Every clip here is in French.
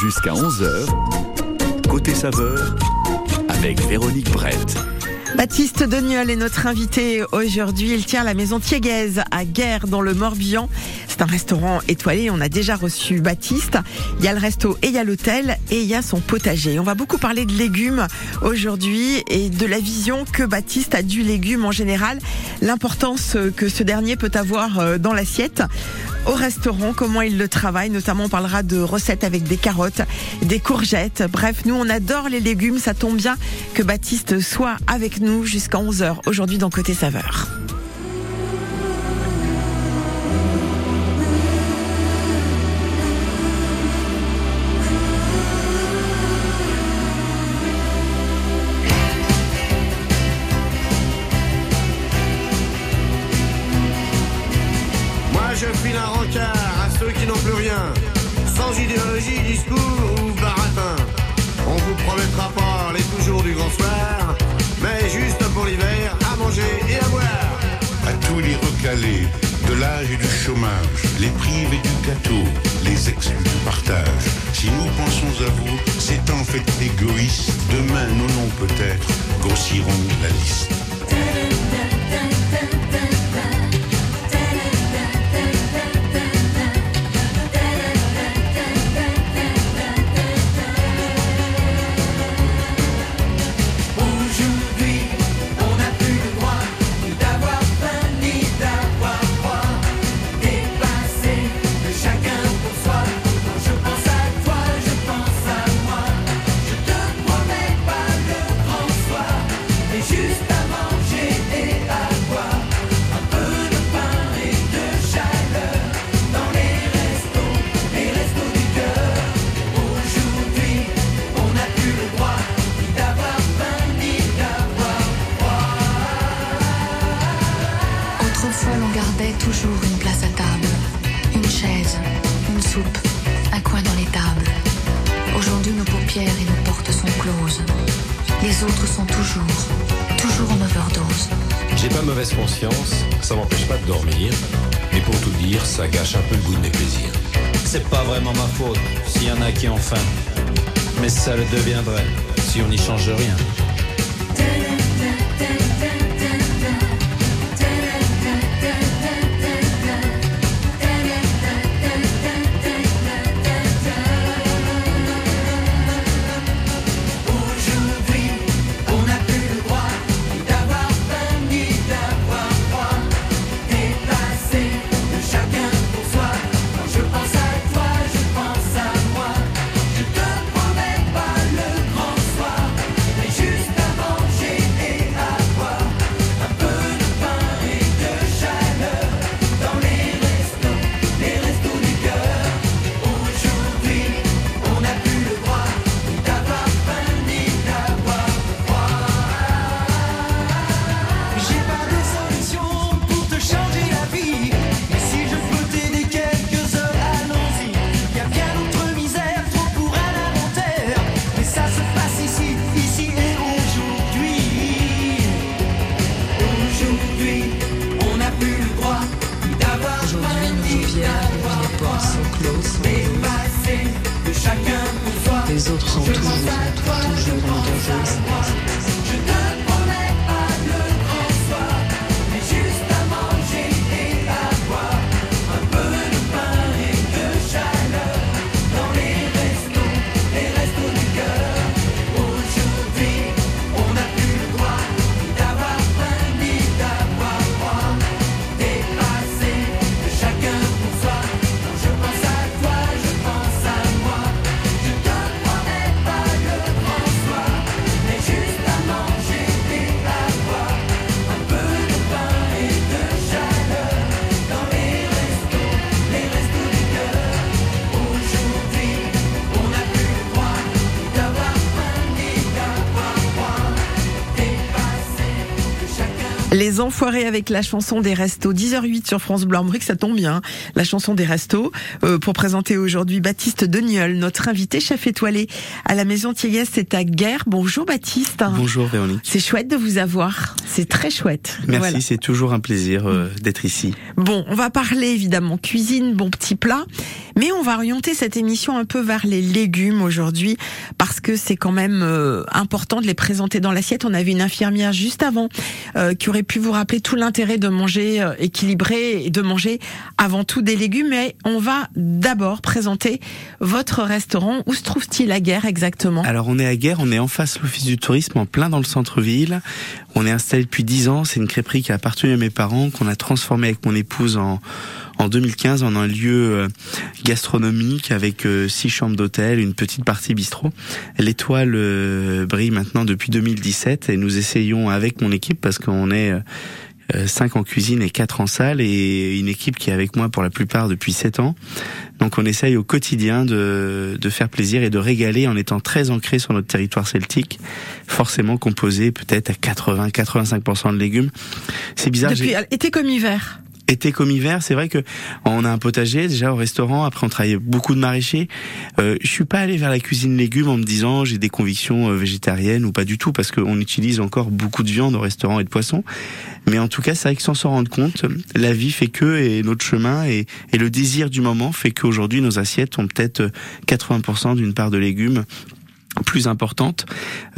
jusqu'à 11h. Côté saveur avec Véronique Brett. Baptiste Deniol est notre invité aujourd'hui. Il tient la maison Thiégaise à Guerre dans le Morbihan. C'est un restaurant étoilé. On a déjà reçu Baptiste. Il y a le resto et il y a l'hôtel et il y a son potager. On va beaucoup parler de légumes aujourd'hui et de la vision que Baptiste a du légume en général, l'importance que ce dernier peut avoir euh, dans l'assiette au restaurant, comment ils le travaillent. Notamment, on parlera de recettes avec des carottes, des courgettes. Bref, nous, on adore les légumes. Ça tombe bien que Baptiste soit avec nous jusqu'à 11h aujourd'hui dans Côté Saveur. Euh, si on n'y change rien. Les Enfoirés avec la chanson des restos. 10h08 sur France Blanc Brique, ça tombe bien. La chanson des restos. Euh, pour présenter aujourd'hui Baptiste Deniol, notre invité chef étoilé à la maison Thiéguès, c'est à Guerre. Bonjour Baptiste. Bonjour Véronique. C'est chouette de vous avoir. C'est très chouette. Merci, Voilà. c'est toujours un plaisir euh, d'être ici. Bon, on va parler évidemment cuisine, bon petit plat, mais on va orienter cette émission un peu vers les légumes aujourd'hui parce que c'est quand même euh, important de les présenter dans l'assiette. On avait une infirmière juste avant euh, qui aurait pu vous rappeler tout l'intérêt de manger euh, équilibré et de manger avant tout des légumes. Mais on va d'abord présenter votre restaurant. Où se trouve-t-il à Guerre exactement? Alors on est à Guerre, on est en face de l'office du tourisme, en plein dans le centre-ville. On est installé depuis 10 ans, c'est une crêperie qui a appartenu à mes parents, qu'on a transformé avec mon épouse en, en 2015 en un lieu euh, gastronomique avec euh, six chambres d'hôtel, une petite partie bistrot. L'étoile euh, brille maintenant depuis 2017 et nous essayons avec mon équipe parce qu'on est euh, euh, cinq en cuisine et quatre en salle et une équipe qui est avec moi pour la plupart depuis sept ans. Donc on essaye au quotidien de, de faire plaisir et de régaler en étant très ancré sur notre territoire celtique, forcément composé peut-être à 80-85% de légumes. C'est bizarre. Depuis été comme hiver. Été comme hiver, c'est vrai que on a un potager déjà au restaurant. Après, on travaille beaucoup de maraîchers. Euh, je suis pas allé vers la cuisine légumes en me disant j'ai des convictions euh, végétariennes ou pas du tout, parce qu'on utilise encore beaucoup de viande au restaurant et de poisson. Mais en tout cas, c'est vrai que sans s'en rendre compte, la vie fait que et notre chemin et, et le désir du moment fait qu'aujourd'hui nos assiettes ont peut-être 80% d'une part de légumes plus importante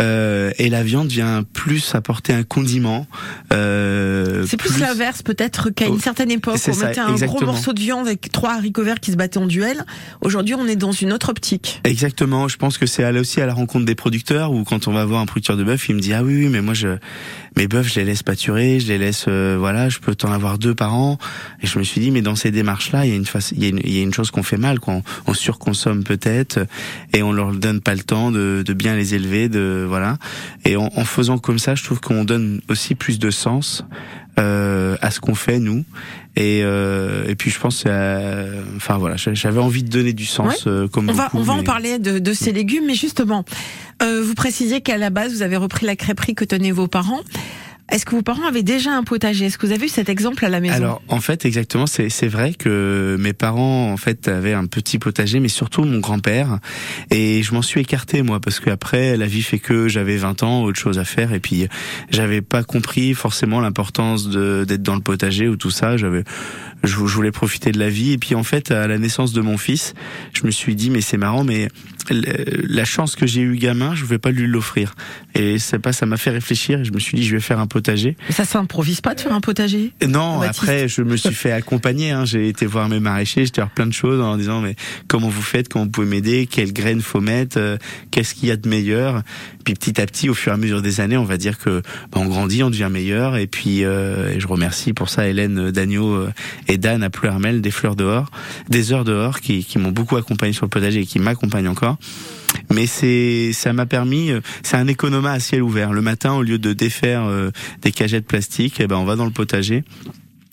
euh, et la viande vient plus apporter un condiment euh, C'est plus, l'inverse peut-être qu'à une Oh, certaine époque on ça, mettait un gros morceau de viande avec trois haricots verts qui se battaient en duel. Aujourd'hui, on est dans une autre optique. Exactement. Je pense que c'est aller aussi à la rencontre des producteurs ou quand on va voir un producteur de bœuf, il me dit ah oui oui mais moi je mes bœufs je les laisse pâturer, je les laisse euh, voilà, je peux en avoir deux par an. Et je me suis dit mais dans ces démarches là, il y a une face, il y a une, il y a une chose qu'on fait mal, qu'on on surconsomme peut-être et on leur donne pas le temps de, de bien les élever, de voilà. Et en, en faisant comme ça, je trouve qu'on donne aussi plus de sens euh, à ce qu'on fait nous. Et, euh, et puis je pense, euh, enfin voilà, j'avais envie de donner du sens comme On va, beaucoup, on va en parler de, de ces légumes, mais justement, vous précisiez qu'à la base, vous avez repris la crêperie que tenaient vos parents. Est-ce que vos parents avaient déjà un potager? Est-ce que vous avez eu cet exemple à la maison? Alors en fait exactement c'est vrai que mes parents en fait avaient un petit potager mais surtout mon grand-père. Et je m'en suis écarté moi parce que après la vie fait que j'avais 20 ans autre chose à faire. Et puis j'avais pas compris forcément l'importance d'être dans le potager ou tout ça. J'avais je, voulais profiter de la vie et puis en fait à la naissance de mon fils je me suis dit mais c'est marrant mais la chance que j'ai eu gamin je vais pas lui l'offrir et c'est pas ça m'a fait réfléchir et je me suis dit je vais faire un potager Mais Ça s'improvise pas de faire un potager non, après je me suis fait accompagner. Hein. J'ai été voir mes maraîchers, j'étais voir plein de choses en disant mais comment vous faites, comment vous pouvez m'aider, quelles graines faut mettre, euh, qu'est-ce qu'il y a de meilleur? Puis petit à petit, au fur et à mesure des années, on va dire que bah, on grandit, on devient meilleur. Et puis euh, je remercie pour ça Hélène Dagneau euh, et Dan à Pleurmel des fleurs dehors, des heures dehors qui, qui m'ont beaucoup accompagné sur le potager et qui m'accompagnent encore. Mais c'est, ça m'a permis, euh, c'est un économat à ciel ouvert. Le matin, au lieu de défaire euh, des cagettes plastiques, eh ben on va dans le potager.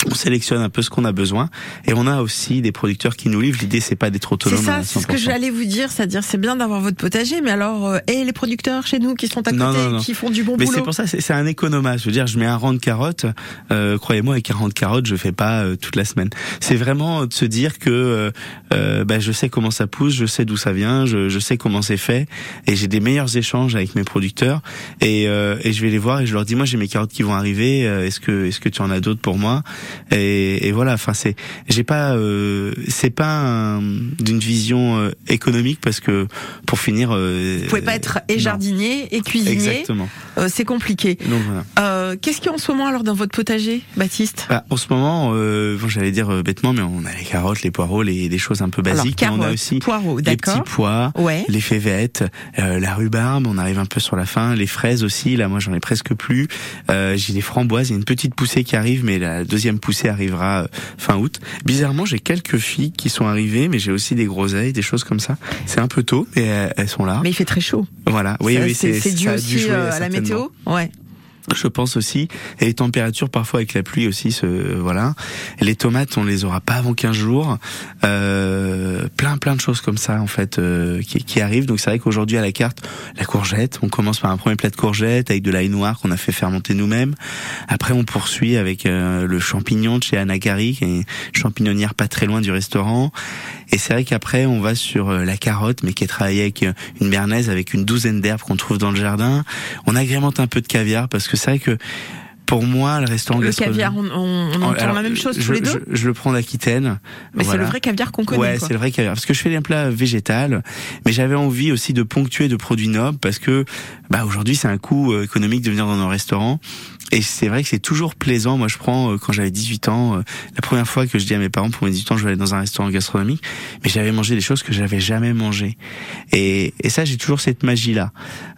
On sélectionne un peu ce qu'on a besoin et on a aussi des producteurs qui nous livrent. L'idée c'est pas d'être C'est autonome. ça, à c'est ce que 100%. j'allais vous dire, c'est-à-dire c'est bien d'avoir votre potager, mais alors, euh, et les producteurs chez nous qui sont à côté, Non, non, non. qui font du bon Mais boulot c'est pour ça, c'est c'est un économat. Je veux dire, je mets un rang de carottes. Euh, Croyez-moi, avec un rang de carottes, je fais pas euh, toute la semaine. C'est vraiment de se dire que euh, euh, bah, je sais comment ça pousse, je sais d'où ça vient, je, je sais comment c'est fait, et j'ai des meilleurs échanges avec mes producteurs. Et, euh, et je vais les voir et je leur dis, moi, j'ai mes carottes qui vont arriver. Est-ce que est-ce que tu en as d'autres pour moi? Et, et voilà. Enfin, c'est j'ai pas euh, c'est pas un- d'une vision euh, économique parce que pour finir, euh, Vous pouvez pas être et non. jardinier et cuisinier, Exactement. euh, c'est compliqué. Donc voilà. Euh, Qu'est-ce qu'il y a en ce moment alors dans votre potager, Baptiste? Bah, en ce moment, euh, bon, j'allais dire euh, bêtement, mais on a les carottes, les poireaux, les, des choses un peu Alors, basiques. mais on a aussi poireaux, les petits pois, Ouais. les févettes, euh, la rhubarbe. On arrive un peu sur la fin. Les fraises aussi. Là, moi, j'en ai presque plus. Euh, j'ai des framboises. Il y a une petite poussée qui arrive, mais la deuxième poussée arrivera euh, fin août. Bizarrement, j'ai quelques filles qui sont arrivées, mais j'ai aussi des groseilles, des choses comme ça. C'est un peu tôt, mais euh, elles sont là. Mais il fait très chaud. Voilà. Oui, Ça, oui, c'est dû aussi jouer, euh, à la météo. Ouais. Je pense aussi, et les températures parfois avec la pluie aussi, ce, voilà. Les tomates, on les aura pas avant 15 jours. Euh, plein plein de choses comme ça en fait euh, qui, qui arrivent. Donc c'est vrai qu'aujourd'hui à la carte, la courgette, on commence par un premier plat de courgette avec de l'ail noir qu'on a fait fermenter nous-mêmes. Après on poursuit avec euh, le champignon de chez Anagari, qui est une champignonnière pas très loin du restaurant. Et c'est vrai qu'après on va sur euh, la carotte, mais qui est travaillée avec euh, une bernaise avec une douzaine d'herbes qu'on trouve dans le jardin. On agrémente un peu de caviar parce que c'est vrai que pour moi, le restaurant Le caviar, on, on, on entend Alors, la même chose je, tous les deux? je, je le prends d'Aquitaine. Mais c'est le vrai caviar qu'on connaît. Ouais, c'est le vrai caviar. Parce que je fais des plats végétal, mais j'avais envie aussi de ponctuer de produits nobles parce que bah aujourd'hui c'est un coût euh, économique de venir dans nos restaurants. Et c'est vrai que c'est toujours plaisant. Moi, je prends euh, quand j'avais 18 ans, euh, la première fois que je dis à mes parents pour mes 18 ans, je vais aller dans un restaurant gastronomique, mais j'avais mangé des choses que j'avais jamais mangées. Et, et ça, j'ai toujours cette magie-là.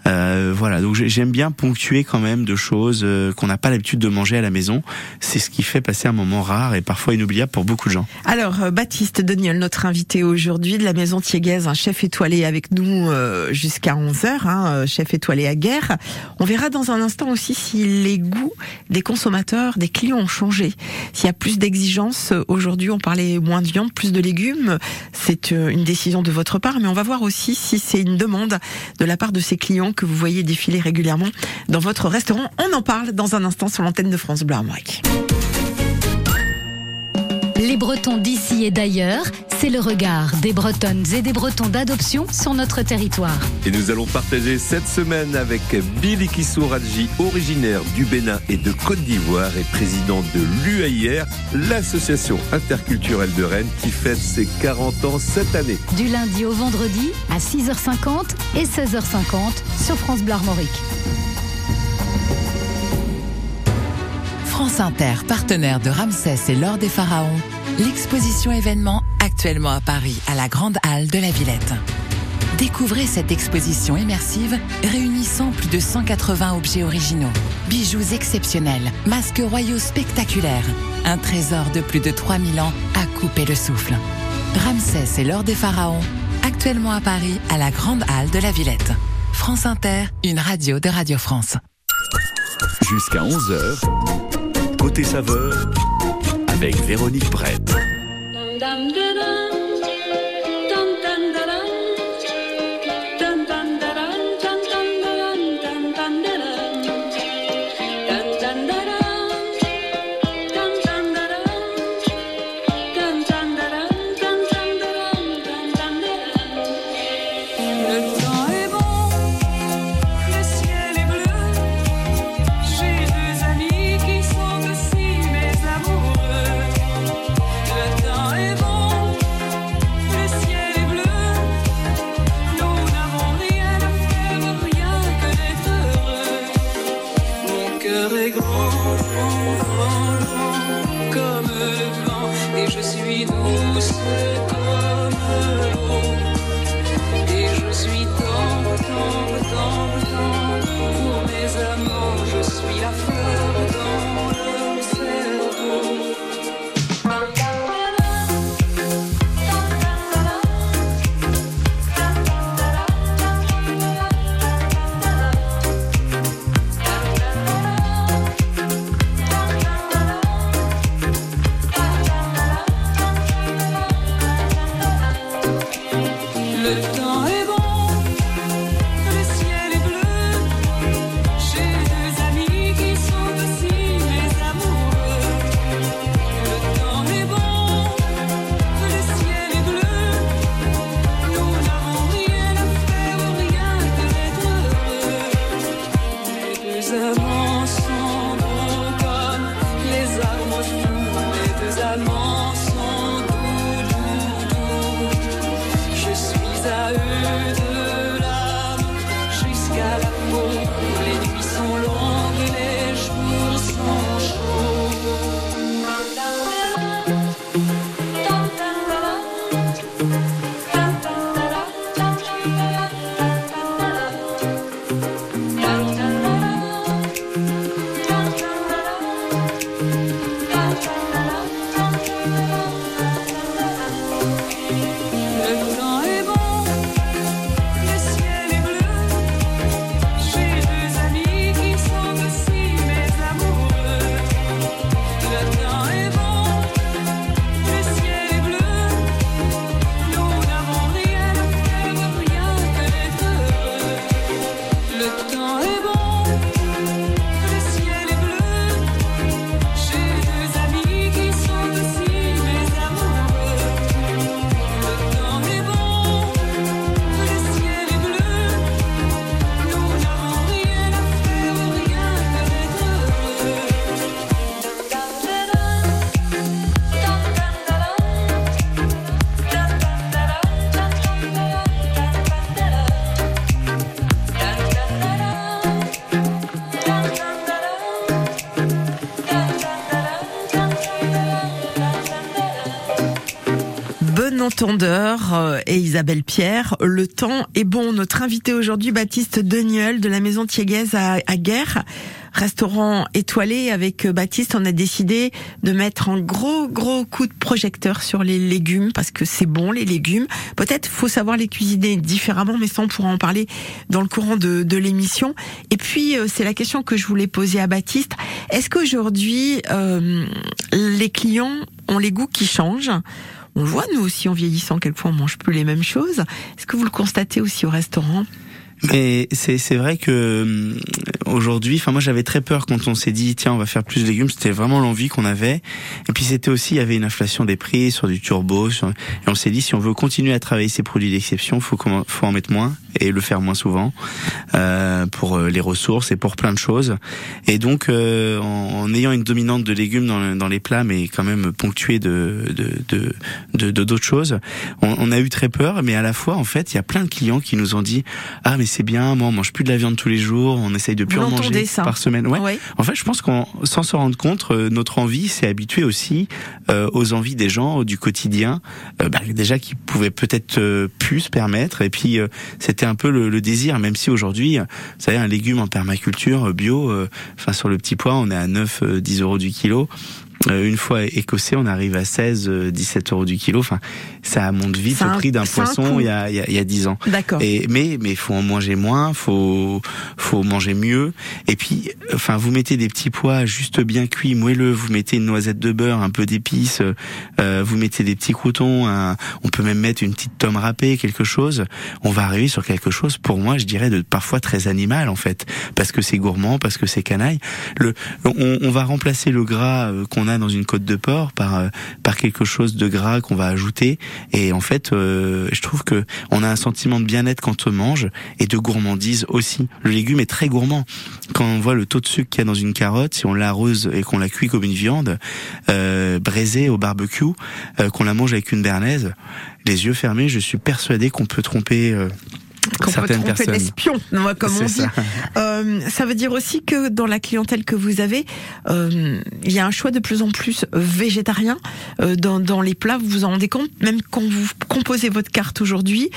Euh, voilà. Donc j'ai- j'aime bien ponctuer quand même de choses euh, qu'on n'a pas l'habitude de manger à la maison. C'est ce qui fait passer un moment rare et parfois inoubliable pour beaucoup de gens. Alors, Baptiste Deniol, notre invité aujourd'hui de la maison Thiéguez, un chef étoilé avec nous jusqu'à 11h, hein, euh, chef étoilé à guerre. On verra dans un instant aussi si les goûts des consommateurs, des clients ont changé. S'il y a plus d'exigences, euh, aujourd'hui on parlait moins de viande, plus de légumes, c'est euh, une décision de votre part, mais on va voir aussi si c'est une demande de la part de ces clients que vous voyez défiler régulièrement dans votre restaurant. On en parle dans un instant sur l'antenne de France Bleu Armorique. Les Bretons d'ici et d'ailleurs, c'est le regard des Bretonnes et des Bretons d'adoption sur notre territoire. Et nous allons partager cette semaine avec Billy Kissouraji, originaire du Bénin et de Côte d'Ivoire et président de l'UAIR, l'association interculturelle de Rennes qui fête ses 40 ans cette année. Du lundi au vendredi à 6h50 et 16h50 sur France Bleu Armorique. France Inter, partenaire de Ramsès et l'Or des Pharaons, l'exposition événement actuellement à Paris, à la Grande Halle de la Villette. Découvrez cette exposition immersive réunissant plus de 180 objets originaux, bijoux exceptionnels, masques royaux spectaculaires, un trésor de plus de 3000 ans à couper le souffle. Ramsès et l'Or des Pharaons, actuellement à Paris, à la Grande Halle de la Villette. France Inter, une radio de Radio France. Jusqu'à 11h, côté saveur, avec Véronique Brett. Isabelle Pierre. Le temps est bon. Notre invité aujourd'hui, Baptiste Deniel de la maison Thieguez à, Guerre. Restaurant étoilé avec euh, Baptiste, on a décidé de mettre un gros gros coup de projecteur sur les légumes parce que c'est bon les légumes. Peut-être faut savoir les cuisiner différemment, mais ça on pourra en parler dans le courant de, de l'émission. Et puis euh, c'est la question que je voulais poser à Baptiste. Est-ce qu'aujourd'hui euh, les clients ont les goûts qui changent? On voit nous aussi en vieillissant, quelquefois on mange plus les mêmes choses. Est-ce que vous le constatez aussi au restaurant? Mais c'est c'est vrai que hum, aujourd'hui, enfin moi j'avais très peur quand on s'est dit tiens on va faire plus de légumes. C'était vraiment l'envie qu'on avait. Et puis c'était aussi il y avait une inflation des prix sur du turbo. sur- et on s'est dit si on veut continuer à travailler ces produits d'exception, faut faut en mettre moins et le faire moins souvent euh, pour euh, les ressources et pour plein de choses. Et donc euh, en, en ayant une dominante de légumes dans, dans les plats, mais quand même ponctuée de de de- d'autres choses, on, on a eu très peur. Mais à la fois en fait, il y a plein de clients qui nous ont dit ah mais c'est bien, moi on mange plus de la viande tous les jours, on essaye de plus en manger ça par semaine. Ouais. Ouais. En fait, je pense qu'on, sans se rendre compte, euh, notre envie s'est habituée aussi euh, aux envies des gens du quotidien, euh, bah, déjà qui pouvaient peut-être euh, plus se permettre. Et puis euh, c'était un peu le, le désir, même si aujourd'hui, euh, vous savez, un légume en permaculture bio, euh, enfin sur le petit pois, on est à 9, euh, 10 euros du kilo. Euh, une fois écossais, on arrive à 16, euh, 17 euros du kilo. Enfin, ça monte vite au prix d'un poisson il y a, il y, a, il y a 10 ans. D'accord. Et mais mais faut en manger moins, faut faut manger mieux. Et puis, enfin, vous mettez des petits pois juste bien cuits, moelleux. Vous mettez une noisette de beurre, un peu d'épices. euh, vous mettez des petits croutons. un- on peut même mettre une petite tome râpée, quelque chose. On va arriver sur quelque chose. Pour moi, je dirais de parfois très animal en fait, parce que c'est gourmand, parce que c'est canaille. Le, on, on va remplacer le gras euh, a dans une côte de porc par euh, par quelque chose de gras qu'on va ajouter. Et en fait, euh, je trouve que on a un sentiment de bien-être quand on mange et de gourmandise aussi. Le légume est très gourmand. Quand on voit le taux de sucre qu'il y a dans une carotte, si on l'arrose et qu'on la cuit comme une viande, euh, braisée au barbecue, euh, qu'on la mange avec une bernaise, les yeux fermés, je suis persuadé qu'on peut tromper euh, Qu'on peut tromper personnes. l'espion, comme on dit. ça. Euh, ça veut dire aussi que dans la clientèle que vous avez, euh, il y a un choix de plus en plus végétarien euh, dans, dans les plats. Vous vous en rendez compte, même quand vous composez votre carte aujourd'hui,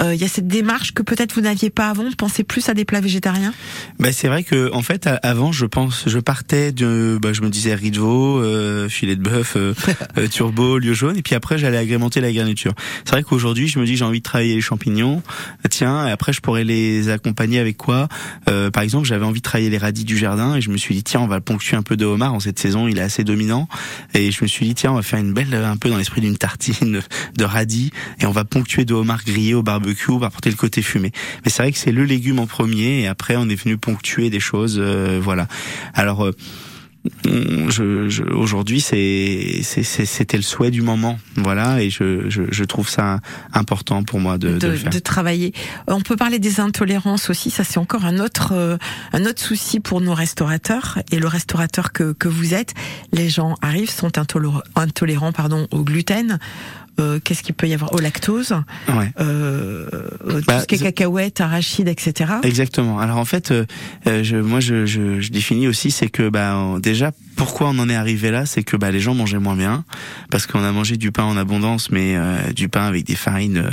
euh, il y a cette démarche que peut-être vous n'aviez pas avant. de penser plus à des plats végétariens? Bah, c'est vrai que en fait avant je pense je partais de bah, je me disais riz de veau, filet de bœuf, turbo, lieu jaune et puis après j'allais agrémenter la garniture. C'est vrai qu'aujourd'hui je me dis j'ai envie de travailler les champignons, tiens et après je pourrais les accompagner avec quoi? Euh, Par exemple j'avais envie de travailler les radis du jardin et je me suis dit tiens on va ponctuer un peu de homard en cette saison il est assez dominant et je me suis dit tiens on va faire une belle un peu dans l'esprit d'une tartine de radis et on va ponctuer de homard grillé au barbecue pour apporter le côté fumé. Mais c'est vrai que c'est le légume en premier et après on est venu ponctuer des choses, euh, voilà. Alors euh, je, je, aujourd'hui c'est c'était le souhait du moment, voilà, et je, je, je trouve ça important pour moi de, de, de, le faire. de travailler. On peut parler des intolérances aussi. Ça, c'est encore un autre, euh, un autre souci pour nos restaurateurs et le restaurateur que, que vous êtes. Les gens arrivent, sont intolérants, intolérants pardon, au gluten. Euh, Qu'est-ce qu'il peut y avoir au lactose, Ouais. euh, euh, Bah, tout ce qui est cacahuètes, arachides, etc. Exactement. Alors en fait, euh, euh, je, moi je, je, je définis aussi, c'est que bah déjà pourquoi on en est arrivé là, c'est que bah les gens mangeaient moins bien parce qu'on a mangé du pain en abondance, mais euh, du pain avec des farines euh,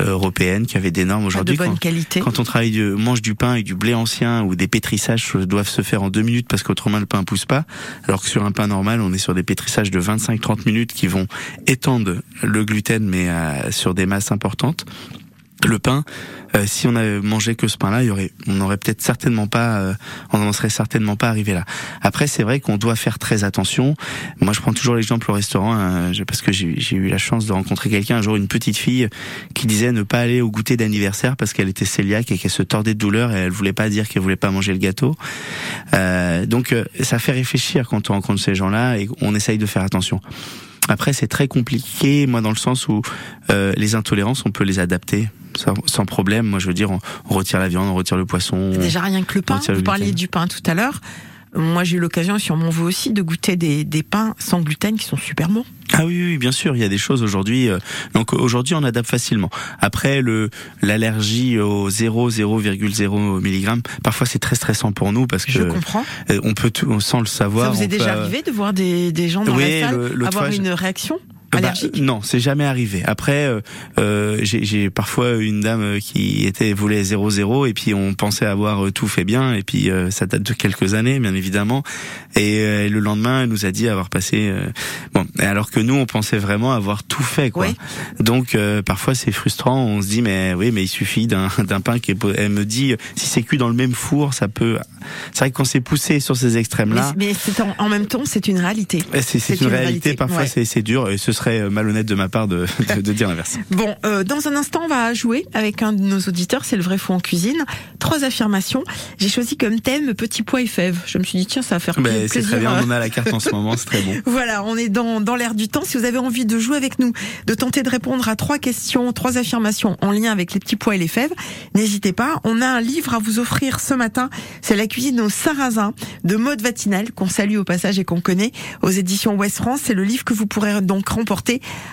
euh, européennes qui avaient des normes Pas de aujourd'hui. bonne quand- qualité. Quand on travaille, du- mange du pain avec du blé ancien ou des pétrissages doivent se faire en deux minutes parce qu'autrement le pain pousse pas, alors que sur un pain normal, on est sur des pétrissages de 25-30 minutes qui vont étendre le gluten mais euh, sur des masses importantes. Le pain, euh, si on avait mangé que ce pain-là, il y aurait, on n'aurait peut-être certainement pas, euh, on n'en serait certainement pas arrivé là. Après, c'est vrai qu'on doit faire très attention. Moi, je prends toujours l'exemple au restaurant hein, parce que j'ai j'ai eu la chance de rencontrer quelqu'un un jour, une petite fille qui disait ne pas aller au goûter d'anniversaire parce qu'elle était cœliaque et qu'elle se tordait de douleur et elle voulait pas dire qu'elle voulait pas manger le gâteau. Euh, donc, euh, ça fait réfléchir quand on rencontre ces gens-là et on essaye de faire attention. Après, c'est très compliqué, moi, dans le sens où euh, les intolérances, on peut les adapter sans, problème. Moi, je veux dire, on, retire la viande, on retire le poisson. Déjà rien que le pain. le Vous parliez du pain tout à l'heure. Moi, j'ai eu l'occasion, sur mon vous aussi, de goûter des, des pains sans gluten qui sont super bons. Ah oui, oui, bien sûr, il y a des choses aujourd'hui. euh, donc aujourd'hui, on adapte facilement. Après, le l'allergie au 0, 0,0 mg, parfois c'est très stressant pour nous parce que Je comprends. euh, on peut tout, sans le savoir. Ça vous est déjà peut- arrivé de voir des, des gens dans Oui, la salle avoir fois, je- une réaction Bah, non, c'est jamais arrivé. Après, euh, euh, j'ai parfois une dame qui était voulait 0-0 et puis on pensait avoir euh, tout fait bien et puis euh, ça date de quelques années, bien évidemment. Et euh, le lendemain, elle nous a dit avoir passé euh, bon. Alors que nous, on pensait vraiment avoir tout fait, quoi. Donc euh, parfois c'est frustrant. On se dit mais oui, mais il suffit d'un d'un pain qui est. Elle me dit si c'est cuit dans le même four, ça peut. C'est vrai qu'on s'est poussé sur ces extrêmes-là. Mais, mais c'est en, en même temps, c'est une réalité. Et C'est c'est une, réalité, parfois ouais. c'est c'est dur et ce serait euh, malhonnête de ma part de, de, de dire l'inverse. Bon, euh, dans un instant, on va jouer avec un de nos auditeurs, c'est le vrai fou en cuisine. Trois affirmations. J'ai choisi comme thème petit pois et fèves. Je me suis dit, tiens, ça va faire Ben, plaisir. c'est très bien, euh, on en a la carte en ce moment, c'est très bon. Voilà, on est dans, dans l'air du temps. Si vous avez envie de jouer avec nous, de tenter de répondre à trois questions, trois affirmations en lien avec les petits pois et les fèves, n'hésitez pas. On a un livre à vous offrir ce matin. C'est La cuisine au sarrasin de Maude Vatinel, qu'on salue au passage et qu'on connaît aux éditions Ouest France. C'est le livre que vous pourrez donc remporter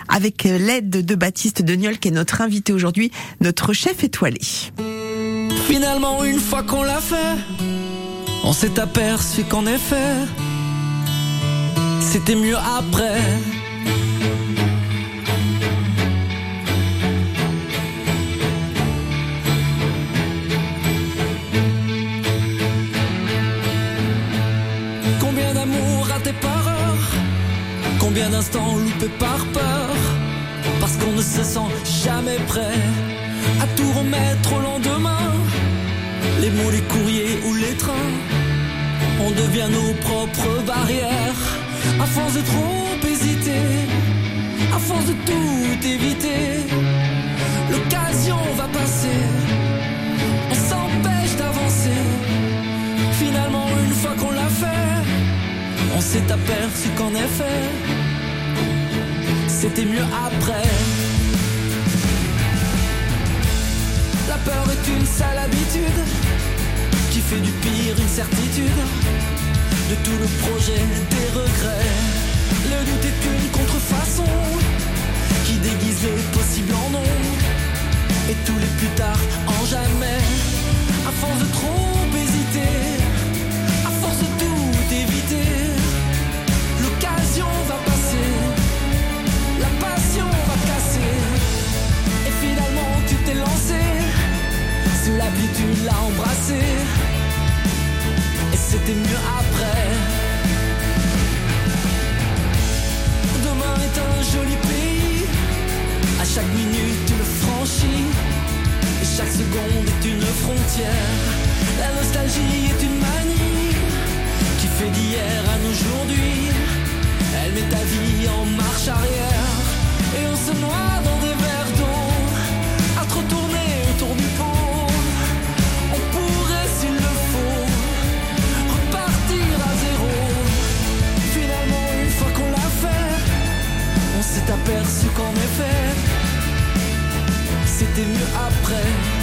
avec l'aide de Baptiste Deniol, qui est notre invité aujourd'hui, notre chef étoilé. Finalement, une fois qu'on l'a fait, on s'est aperçu qu'en effet, c'était mieux après. Combien d'instants loupés par peur Parce qu'on ne se sent jamais prêt à tout remettre au lendemain. Les mots, les courriers ou les trains, on devient nos propres barrières. À force de trop hésiter, à force de tout éviter, l'occasion va passer. On s'empêche d'avancer. Finalement, une fois qu'on l'a fait, on s'est aperçu qu'en effet, c'était mieux après. La peur est une sale habitude qui fait du pire une certitude. De tout le projet, des regrets. Le doute est une contrefaçon qui déguise les possibles en non. Et tous les plus tard en jamais. À force de trop la tu l'as embrassé. Et c'était mieux après. Demain est un joli pays, à chaque minute tu le franchis. Et chaque seconde est une frontière. La nostalgie est une manie qui fait d'hier à aujourd'hui. Elle met ta vie en marche arrière. Et on se noie dans aperçu qu'en effet, c'était mieux après.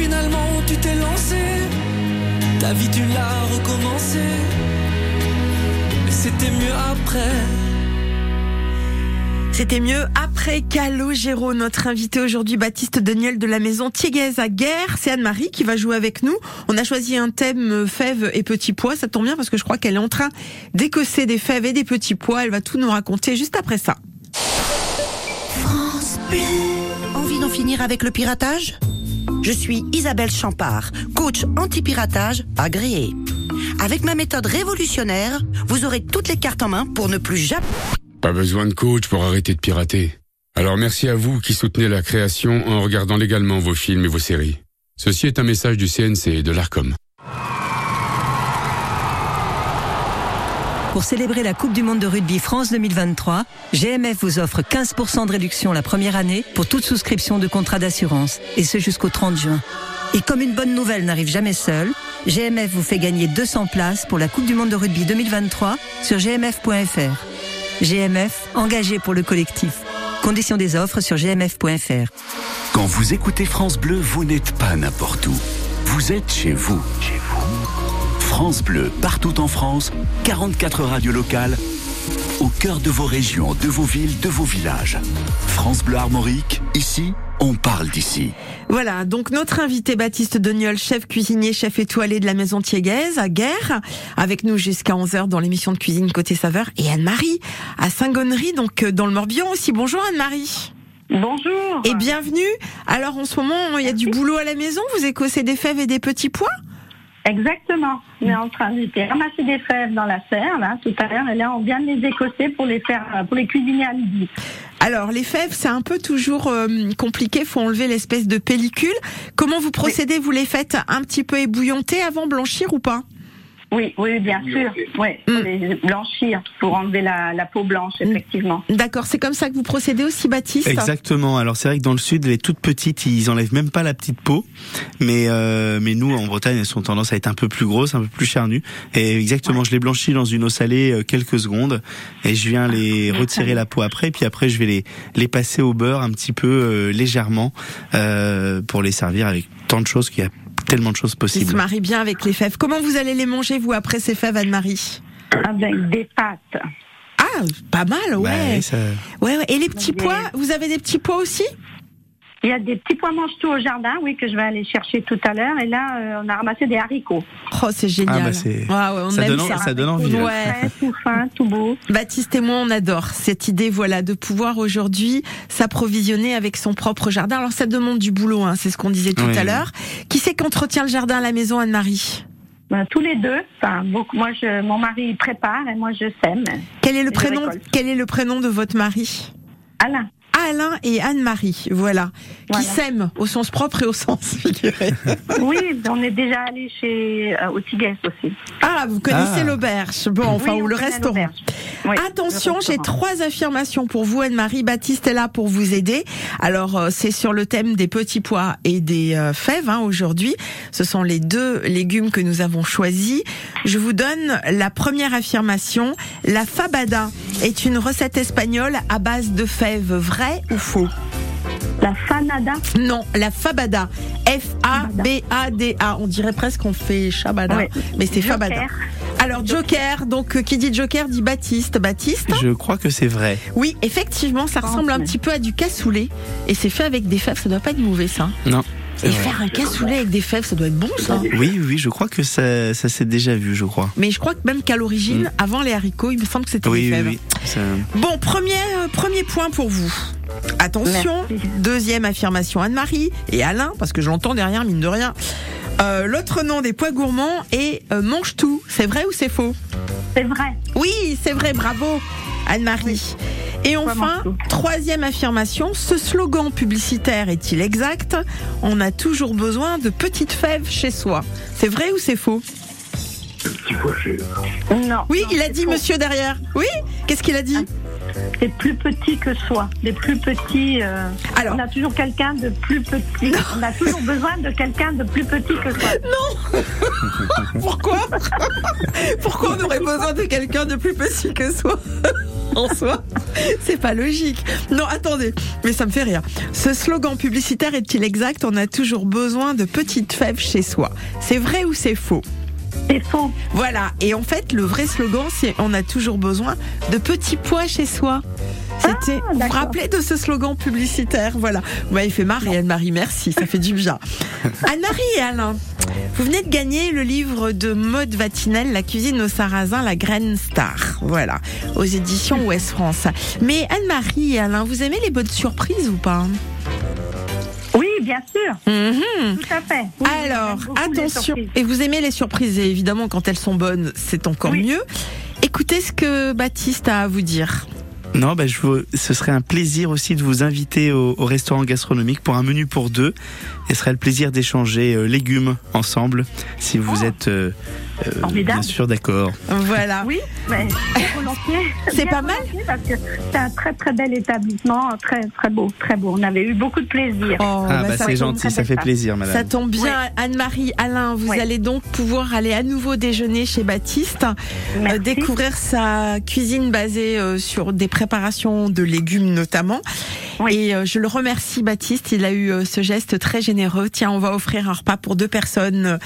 Finalement tu t'es lancé, ta vie tu l'as recommencé. Et c'était mieux après. C'était mieux après Calogero, notre invité aujourd'hui, Baptiste Daniel de la maison Thieguez à Guerre. C'est Anne-Marie qui va jouer avec nous. On a choisi un thème euh, fèves et petits pois. Ça tombe bien parce que je crois qu'elle est en train d'écosser des fèves et des petits pois. Elle va tout nous raconter juste après ça. France Bleu. Envie d'en finir avec le piratage? Je suis Isabelle Champard, coach anti-piratage agréée. Avec ma méthode révolutionnaire, vous aurez toutes les cartes en main pour ne plus jamais... Pas besoin de coach pour arrêter de pirater. Alors merci à vous qui soutenez la création en regardant légalement vos films et vos séries. Ceci est un message du CNC et de l'ARCOM. Pour célébrer la Coupe du Monde de rugby France 2023, GMF vous offre 15% de réduction la première année pour toute souscription de contrat d'assurance, et ce jusqu'au 30 juin. Et comme une bonne nouvelle n'arrive jamais seule, GMF vous fait gagner 200 places pour la Coupe du Monde de rugby 2023 sur gmf.fr. GMF, engagé pour le collectif. Conditions des offres sur gmf.fr. Quand vous écoutez France Bleu, vous n'êtes pas n'importe où. Vous êtes chez vous. Chez vous. France Bleu, partout en France, 44 radios locales, au cœur de vos régions, de vos villes, de vos villages. France Bleu Armorique, ici, on parle d'ici. Voilà, donc notre invité Baptiste Deniol, chef cuisinier, chef étoilé de la maison Thiéguez à Guerre, avec nous jusqu'à 11h dans l'émission de cuisine côté saveur, et Anne-Marie à Saint-Gonnery, donc euh, dans le Morbihan aussi. Bonjour Anne-Marie. Bonjour. Et bienvenue. Alors en ce moment, il y a du boulot à la maison, vous écossez des fèves et des petits pois? Exactement. On est en train de ramasser des fèves dans la serre, là, tout à l'heure, et là, on vient de les écosser pour les faire, euh, pour les cuisiner à midi. Alors les fèves, c'est un peu toujours euh, compliqué, faut enlever l'espèce de pellicule. Comment vous procédez? Vous les faites un petit peu ébouillanter avant blanchir ou pas? Oui, oui, bien sûr. Oui, Mm. pour les blanchir, pour enlever la, la peau blanche, effectivement. D'accord, c'est comme ça que vous procédez aussi, Baptiste? Exactement. Alors c'est vrai que dans le sud, les toutes petites, ils enlèvent même pas la petite peau, mais euh, mais nous en Bretagne, elles sont tendance à être un peu plus grosses, un peu plus charnues. Et exactement, je les blanchis dans une eau salée euh, quelques secondes, et je viens les retirer la peau après, puis après je vais les les passer au beurre un petit peu euh, légèrement euh, pour les servir avec tant de choses qu'il y a tellement de choses Qui se possibles. marient bien avec les fèves. Comment vous allez les manger, vous, après ces fèves, Anne-Marie Avec des pâtes. Ah, pas mal, ouais. Ouais, ça- Ouais, ouais. Et les petits pois, vous avez des petits pois aussi Il y a des petits pois mange-tout au jardin, oui, que je vais aller chercher tout à l'heure. Et là, euh, on a ramassé des haricots. Oh, c'est génial. Ah, bah, c'est- Ouais, ouais, on ça aime donne ça. ça donne envie, là. Ouais. Frais, tout fin, tout beau. Baptiste et moi, on adore cette idée, voilà, de pouvoir aujourd'hui s'approvisionner avec son propre jardin. Alors, ça demande du boulot, hein, c'est ce qu'on disait tout Oui, à l'heure. Qui c'est qu'entretient le jardin à la maison, Anne-Marie Ben, tous les deux. Enfin, beaucoup, moi, je, mon mari prépare et moi, je sème. Quel est le prénom. Quel est le prénom de votre mari? Alain. Alain et Anne-Marie, voilà, qui s'aiment au sens propre et au sens figuré. Oui, on est déjà allé chez euh, au Tiguès aussi. Ah, vous connaissez Ah. l'auberge, bon, enfin, Oui, ou le restaurant. Oui, Attention, j'ai trois affirmations pour vous, Anne-Marie. Baptiste est là pour vous aider. Alors, euh, c'est sur le thème des petits pois et des euh, fèves hein, aujourd'hui. Ce sont les deux légumes que nous avons choisis. Je vous donne la première affirmation. La fabada est une recette espagnole à base de fèves. Vrai ou faux La fanada. Non, la fabada. F-A-B-A-D-A. On dirait presque qu'on fait shabada, Ouais. mais c'est fabada. Alors, Joker, donc euh, qui dit Joker dit Baptiste. Baptiste Je crois que c'est vrai. oui, effectivement, ça ressemble un petit peu à du cassoulet. Et c'est fait avec des fèves, ça doit pas être mauvais, ça. Non. Et vrai. faire un cassoulet avec des fèves, ça doit être bon, ça. Oui, oui, je crois que ça, ça s'est déjà vu, je crois. Mais je crois que même qu'à l'origine, Mm. avant les haricots, il me semble que c'était Oui, des oui, fèves. oui. Ça- Bon, premier, euh, premier point pour vous. Attention, Merci. deuxième affirmation Anne-Marie et Alain, parce que je l'entends derrière, mine de rien. Euh, L'autre nom des pois gourmands est euh, mange tout. C'est vrai ou c'est faux? C'est vrai. Oui, c'est vrai, bravo Anne-Marie. Et enfin, troisième affirmation, ce slogan publicitaire est-il exact? On a toujours besoin de petites fèves chez soi. C'est vrai ou c'est faux? Non. Oui, non, il a dit faux. monsieur derrière. Oui Qu'est-ce qu'il a dit Des plus petits que soi. Des plus petits. euh, Alors. On a toujours quelqu'un de plus petit. On a toujours besoin de quelqu'un de plus petit que soi. Pourquoi Pourquoi on aurait besoin de quelqu'un de plus petit que soi En soi, c'est pas logique. Non, attendez, mais ça me fait rire. Ce slogan publicitaire est-il exact? On a toujours besoin de petites fèves chez soi. C'est vrai ou c'est faux? C'est faux. Voilà. Et en fait, le vrai slogan, c'est on a toujours besoin de petits pois chez soi. C'était. vous vous d'accord. rappelez de ce slogan publicitaire? Voilà. Vous m'avez fait marrer, Anne-Marie. Merci, ça fait du bien. Anne-Marie et Alain, vous venez de gagner le livre de Maude Vatinel, La cuisine au sarrasin, la graine star. Voilà. Aux éditions Ouest France. Mais Anne-Marie et Alain, vous aimez les bonnes surprises ou pas? Bien sûr. Mhm. Tout à fait. Oui, Alors, attention. Et vous aimez les surprises, et évidemment, quand elles sont bonnes, c'est encore mieux. Écoutez ce que Baptiste a à vous dire. Non, bah, je vous, ce serait un plaisir aussi de vous inviter au, au restaurant gastronomique pour un menu pour deux. Et ce serait le plaisir d'échanger euh, légumes ensemble, si vous êtes euh, euh, bien sûr d'accord. Voilà. Oui, mais. C'est pas mal. volontiers Parce que c'est un très très bel établissement, très très beau, très beau. On avait eu beaucoup de plaisir. Oh, Ah, bah, ça c'est gentil, ça fait plaisir, madame. Ça tombe bien, Anne-Marie, Alain, vous allez donc pouvoir aller à nouveau déjeuner chez Baptiste, euh, découvrir sa cuisine basée euh, sur des préparations de légumes notamment. Et je le remercie Baptiste, il a eu ce geste très généreux. Tiens, on va offrir un repas pour deux personnes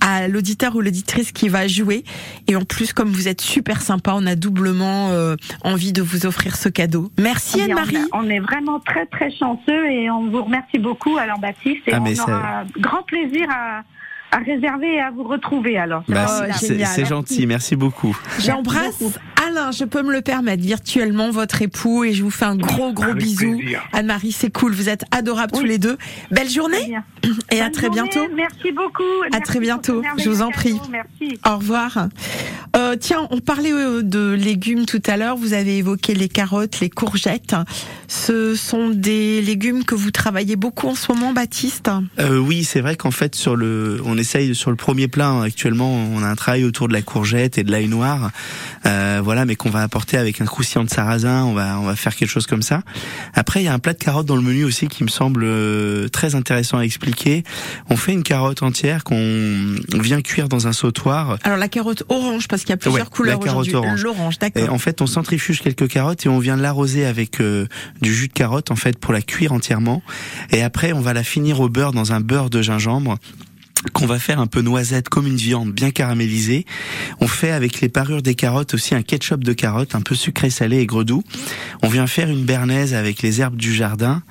à l'auditeur ou l'auditrice qui va jouer. Et en plus, comme vous êtes super sympa, on a doublement euh, envie de vous offrir ce cadeau. Merci Eh Anne-Marie. On, est vraiment très très chanceux et on vous remercie beaucoup alors Baptiste et Ah, on ça- aura grand plaisir à, à réserver et à vous retrouver alors. Bah, Oh, c'est- gentil, merci beaucoup. J'embrasse Alain, je peux me le permettre, virtuellement votre époux et je vous fais un gros gros Avec bisou. Anne-Marie, c'est cool, vous êtes adorables tous les deux. Belle journée et à très journée, bientôt. Merci beaucoup. À Merci très bientôt, je vous en prie. Merci. Au revoir. Euh, tiens, on parlait euh, de légumes tout à l'heure. Vous avez évoqué les carottes, les courgettes. Ce sont des légumes que vous travaillez beaucoup en ce moment, Baptiste? Euh, oui, c'est vrai qu'en fait sur le, on essaye sur le premier plat actuellement, on a un travail autour de la courgette et de l'ail noir, euh, voilà, mais qu'on va apporter avec un croustillant de sarrasin. On va, on va faire quelque chose comme ça. Après, il y a un plat de carottes dans le menu aussi qui me semble euh, très intéressant à expliquer. On fait une carotte entière qu'on vient cuire dans un sautoir. Alors la carotte orange, parce qu'il y a plusieurs Ouais, couleurs la carotte aujourd'hui. orange. L'orange, Et d'accord. en fait, on centrifuge quelques carottes et on vient l'arroser avec euh, du jus de carotte en fait pour la cuire entièrement. Et après, on va la finir au beurre dans un beurre de gingembre qu'on va faire un peu noisette comme une viande bien caramélisée. On fait avec les parures des carottes aussi un ketchup de carottes un peu sucré salé et gredou. On vient faire une bernaise avec les herbes du jardin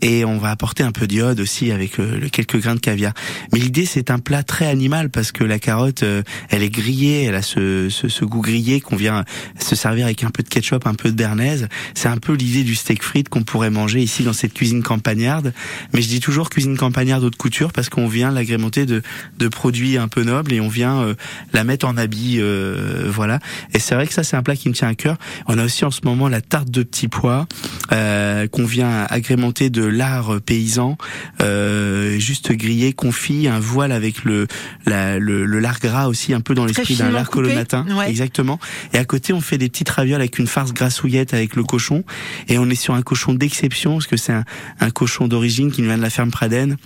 et on va apporter un peu d'iode aussi avec euh, quelques grains de caviar. Mais l'idée c'est un plat très animal parce que la carotte euh, elle est grillée, elle a ce, ce, ce goût grillé qu'on vient se servir avec un peu de ketchup, un peu de bernaise. C'est un peu l'idée du steak frites qu'on pourrait manger ici dans cette cuisine campagnarde. Mais je dis toujours cuisine campagnarde haute couture parce qu'on vient l'agrémenter de, de produits un peu nobles et on vient euh, la mettre en habit, euh, voilà. Et c'est vrai que ça c'est un plat qui me tient à cœur. On a aussi en ce moment la tarte de petits pois euh, qu'on vient agrémenter de lard paysan, euh, juste grillé, confit, un voile avec le, la, le, le lard gras aussi un peu dans l'esprit d'un lard colonatin. Ouais. Exactement. Et à côté, on fait des petites ravioles avec une farce grassouillette avec le cochon. Et on est sur un cochon d'exception, parce que c'est un, un cochon d'origine qui nous vient de la ferme Praden.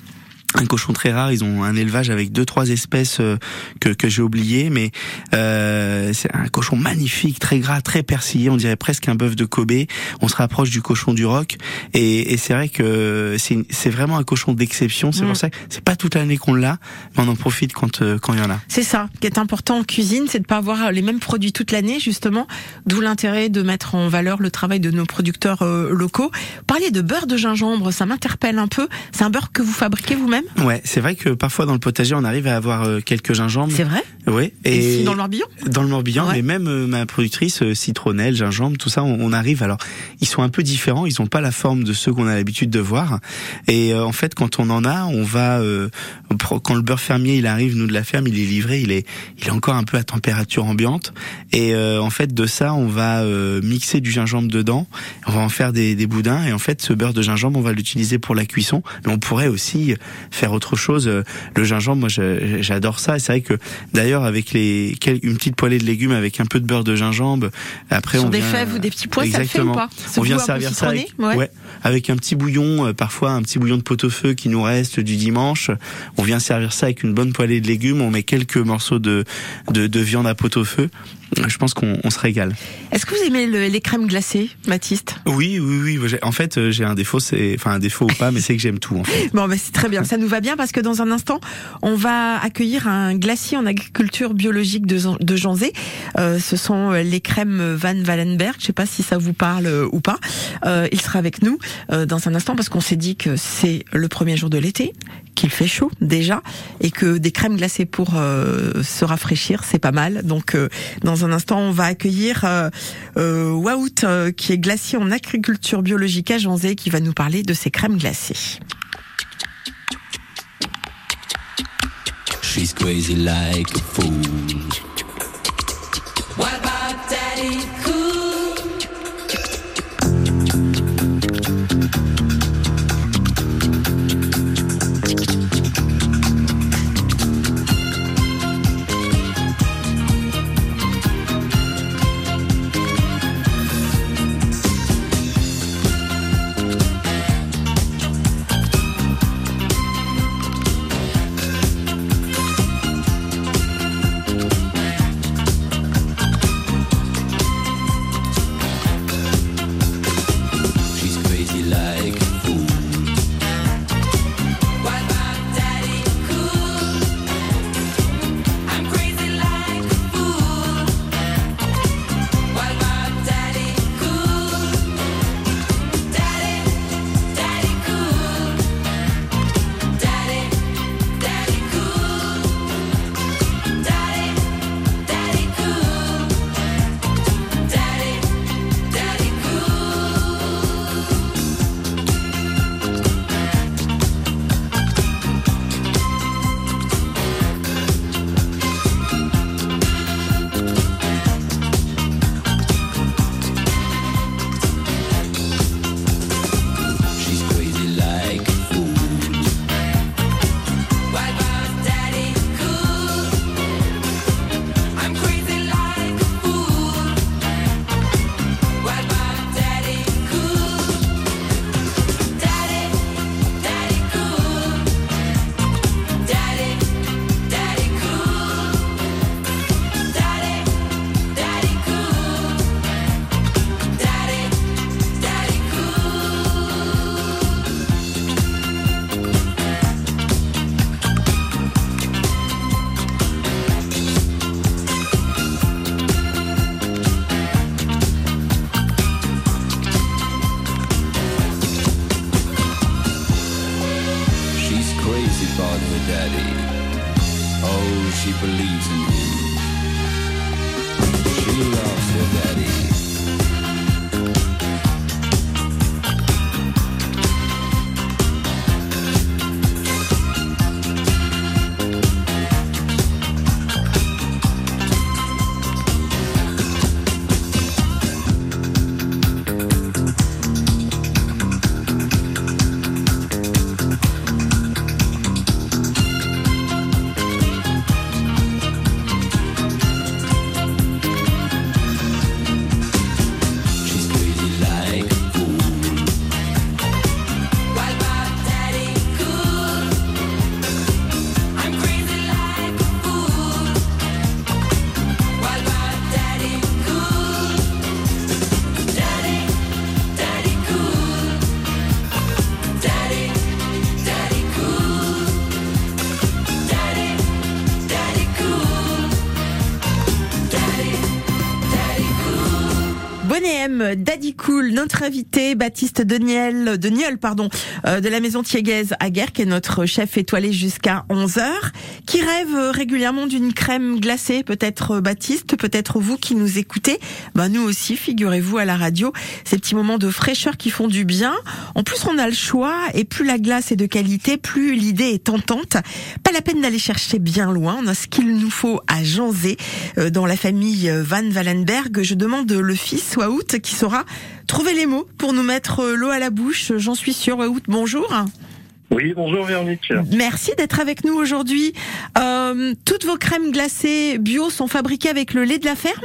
Un cochon très rare, ils ont un élevage avec deux trois espèces euh, que, que j'ai oubliées, mais euh, c'est un cochon magnifique, très gras, très persillé, on dirait presque un bœuf de Kobe. On se rapproche du cochon du roc, et, et c'est vrai que c'est vraiment un cochon d'exception. C'est Mm. pour ça que c'est pas toute l'année qu'on l'a, mais on en profite quand euh, quand il y en a. C'est ça qui est important en cuisine, c'est de pas avoir les mêmes produits toute l'année justement, d'où l'intérêt de mettre en valeur le travail de nos producteurs euh, locaux. Parliez de beurre de gingembre, ça m'interpelle un peu. C'est un beurre que vous fabriquez vous-même Ouais, c'est vrai que parfois dans le potager on arrive à avoir euh, quelques gingembres. C'est vrai Oui. Et ici, dans le Morbihan Dans le Morbihan, Ouais. mais même euh, ma productrice euh, citronnelle, gingembre, tout ça, on, on arrive. Alors, ils sont un peu différents, ils ont pas la forme de ceux qu'on a l'habitude de voir. Et euh, en fait, quand on en a, on va quand le beurre fermier il arrive, nous de la ferme, il est livré, il est il est encore un peu à température ambiante. Et euh, en fait, de ça, on va euh, mixer du gingembre dedans. On va en faire des, des boudins. Et en fait, ce beurre de gingembre, on va l'utiliser pour la cuisson. Mais on pourrait aussi faire autre chose. Euh, Le gingembre, moi, j'adore ça. Et c'est vrai que d'ailleurs, avec les une petite poêlée de légumes avec un peu de beurre de gingembre, après on des vient- fèves ou des petits pois, ça le fait ou Exactement. pas? Ce On vient servir ça avec, ouais. Avec un petit bouillon, euh, parfois un petit bouillon de pot-au-feu qui nous reste du dimanche. On vient servir ça avec une bonne poêlée de légumes. On met quelques morceaux de de, de viande à pot-au-feu. Je pense qu'on on se régale. Est-ce que vous aimez le- les crèmes glacées, Baptiste? Oui, oui, oui. En fait, euh, j'ai un défaut, c'est, enfin un défaut ou pas, mais c'est que j'aime tout. En fait. Bon, bah, c'est très bien. Ça nous va bien parce que dans un instant, on va accueillir un glacier en agriculture biologique de, de Janzé. Euh, ce sont euh, les crèmes Van Wallenberg. Je sais pas si ça vous parle ou pas. Euh, il sera avec nous euh, dans un instant parce qu'on s'est dit que c'est le premier jour de l'été, qu'il fait chaud déjà et que des crèmes glacées pour se rafraîchir, c'est pas mal. Donc, euh, dans un instant, on va accueillir euh, euh Wout, euh, qui est glacier en agriculture biologique à Janzé, qui va nous parler de ses crèmes glacées. Daddy Cool, notre invité Baptiste Deniel, de Niel, pardon, euh, de la maison Thieguez à Guerre, qui est notre chef étoilé jusqu'à 11h, qui rêve euh, régulièrement d'une crème glacée, peut-être euh, Baptiste, peut-être vous qui nous écoutez, bah nous aussi, figurez-vous à la radio, ces petits moments de fraîcheur qui font du bien. En plus, on a le choix, et plus la glace est de qualité, plus l'idée est tentante. Pas la peine d'aller chercher bien loin, on a ce qu'il nous faut à Janzé, euh, dans la famille Van Wallenberg. Je demande le fils Waout qui saura trouver les mots pour nous mettre l'eau à la bouche. J'en suis sûre. Waout, bonjour. Oui, bonjour Véronique. Merci d'être avec nous aujourd'hui. Euh, toutes vos crèmes glacées bio sont fabriquées avec le lait de la ferme?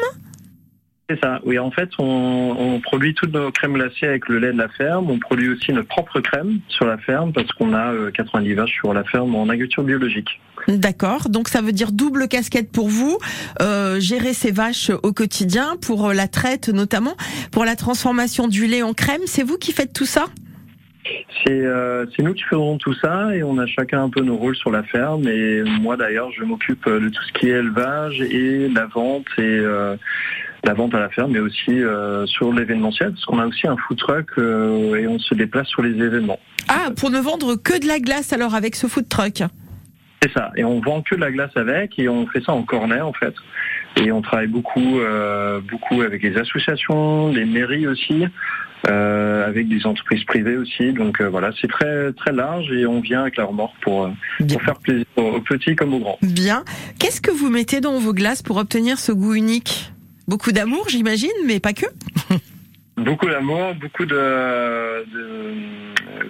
C'est ça, oui. En fait, on, on produit toutes nos crèmes glacées avec le lait de la ferme. On produit aussi notre propre crème sur la ferme parce qu'on a euh, 90 vaches sur la ferme en agriculture biologique. D'accord, donc ça veut dire double casquette pour vous, euh, gérer ces vaches au quotidien, pour euh, la traite notamment, pour la transformation du lait en crème, c'est vous qui faites tout ça? C'est euh, c'est nous qui faisons tout ça et on a chacun un peu nos rôles sur la ferme. Et moi d'ailleurs, je m'occupe de tout ce qui est élevage et la vente et euh, la vente à la ferme, mais aussi euh, sur l'événementiel, parce qu'on a aussi un food truck et on se déplace sur les événements. Ah, pour ne vendre que de la glace alors avec ce food truck C'est ça. Et on vend que de la glace avec et on fait ça en corner en fait. Et on travaille beaucoup, beaucoup avec les associations, les mairies aussi, euh, avec des entreprises privées aussi. Donc euh, voilà, c'est très très large et on vient avec la remorque pour, euh, pour faire plaisir aux petits comme aux grands. Bien. Qu'est-ce que vous mettez dans vos glaces pour obtenir ce goût unique? Beaucoup d'amour, j'imagine, mais pas que. Beaucoup d'amour, beaucoup de, de